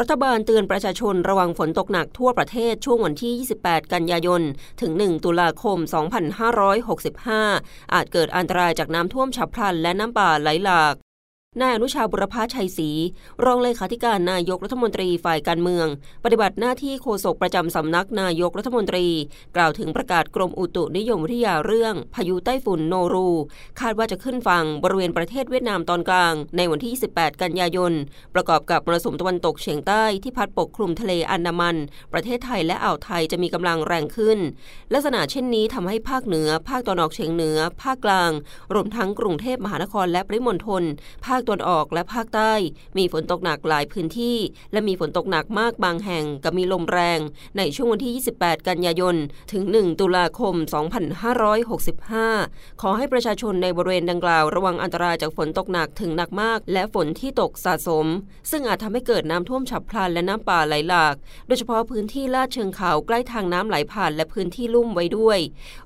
รัฐบาลเตือนประชาชนระวังฝนตกหนักทั่วประเทศช่วงวันที่ 28 กันยายน ถึง 1 ตุลาคม 2565 อาจเกิดอันตรายจากน้ำท่วมฉับพลันและน้ำป่าไหลหลาก นายอนุชาบุรพาชัยศรีรองเลขาธิการนายกรัฐมนตรีฝ่ายการเมือง ปฏิบัติหน้าที่โฆษกประจำสำนักนายกรัฐมนตรี กล่าวถึงประกาศกรมอุตุนิยมวิทยาเรื่อง พายุไต้ฝุ่นโนรู คาดว่าจะขึ้นฝั่งบริเวณประเทศเวียดนามตอนกลาง ในวันที่ 28 กันยายน ประกอบกับมรสุมตะวันตกเฉียงใต้ที่พัดปกคลุมทะเลอันดามัน ประเทศไทยและอ่าวไทยจะมีกำลังแรงขึ้น ลักษณะเช่นนี้ทำให้ภาคเหนือ ภาคตะวันออกเฉียงเหนือ ภาคกลาง รวมทั้งกรุงเทพมหานครและปริมณฑลภาคตะวันออกและภาคใต้ มีฝนตกหนักหลายพื้นที่ และมีฝนตกหนักมากบางแห่งกับมีลมแรง ในช่วงวันที่ 28 กันยายน ถึง 1 ตุลาคม 2565 ขอให้ประชาชนในบริเวณดังกล่าวระวังอันตรายจากฝนตกหนักถึงหนักมาก และฝนที่ตกสะสม ซึ่งอาจทำให้เกิดน้ำท่วมฉับพลันและน้ำป่าไหลหลาก โดยเฉพาะพื้นที่ลาดเชิงเขาใกล้ทางน้ำไหลผ่านและพื้นที่ลุ่มไว้ด้วย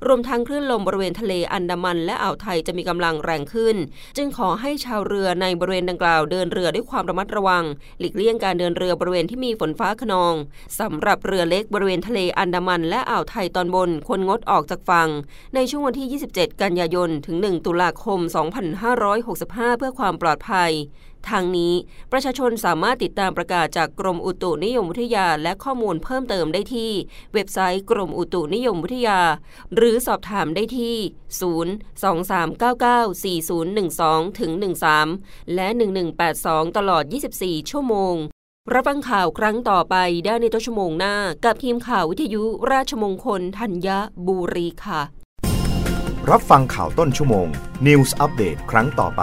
รวมทั้งคลื่นลมบริเวณทะเลอันดามัน และอ่าวไทยจะมีกำลังแรงขึ้น จึงขอให้ชาวเรือในบริเวณดังกล่าวเดินเรือด้วยความระมัดระวัง หลีกเลี่ยงการเดินเรือบริเวณที่มีฝนฟ้าขนองสำหรับเรือเล็กบริเวณทะเลอันดามัน และอ่าวไทยตอนบนควรงดออกจากฝั่ง ในช่วงวันที่ 27 กันยายน ถึง 1 ตุลาคม 2565 เพื่อความปลอดภัย ทางนี้ประชาชนสามารถติดตามประกาศจากกรมอุตุนิยมวิทยาและข้อมูลเพิ่มเติมได้ที่ เว็บไซต์กรมอุตุนิยมวิทยา หรือสอบถามได้ที่ 023994012ถึง13 และ 1182 ตลอด 24 ชั่วโมง รับฟังข่าวครั้งต่อไปได้ในต้นชั่วโมงหน้า กับทีมข่าววิทยุราชมงคลธัญบุรีค่ะ รับฟังข่าวต้นชั่วโมง News อัปเดตครั้งต่อไป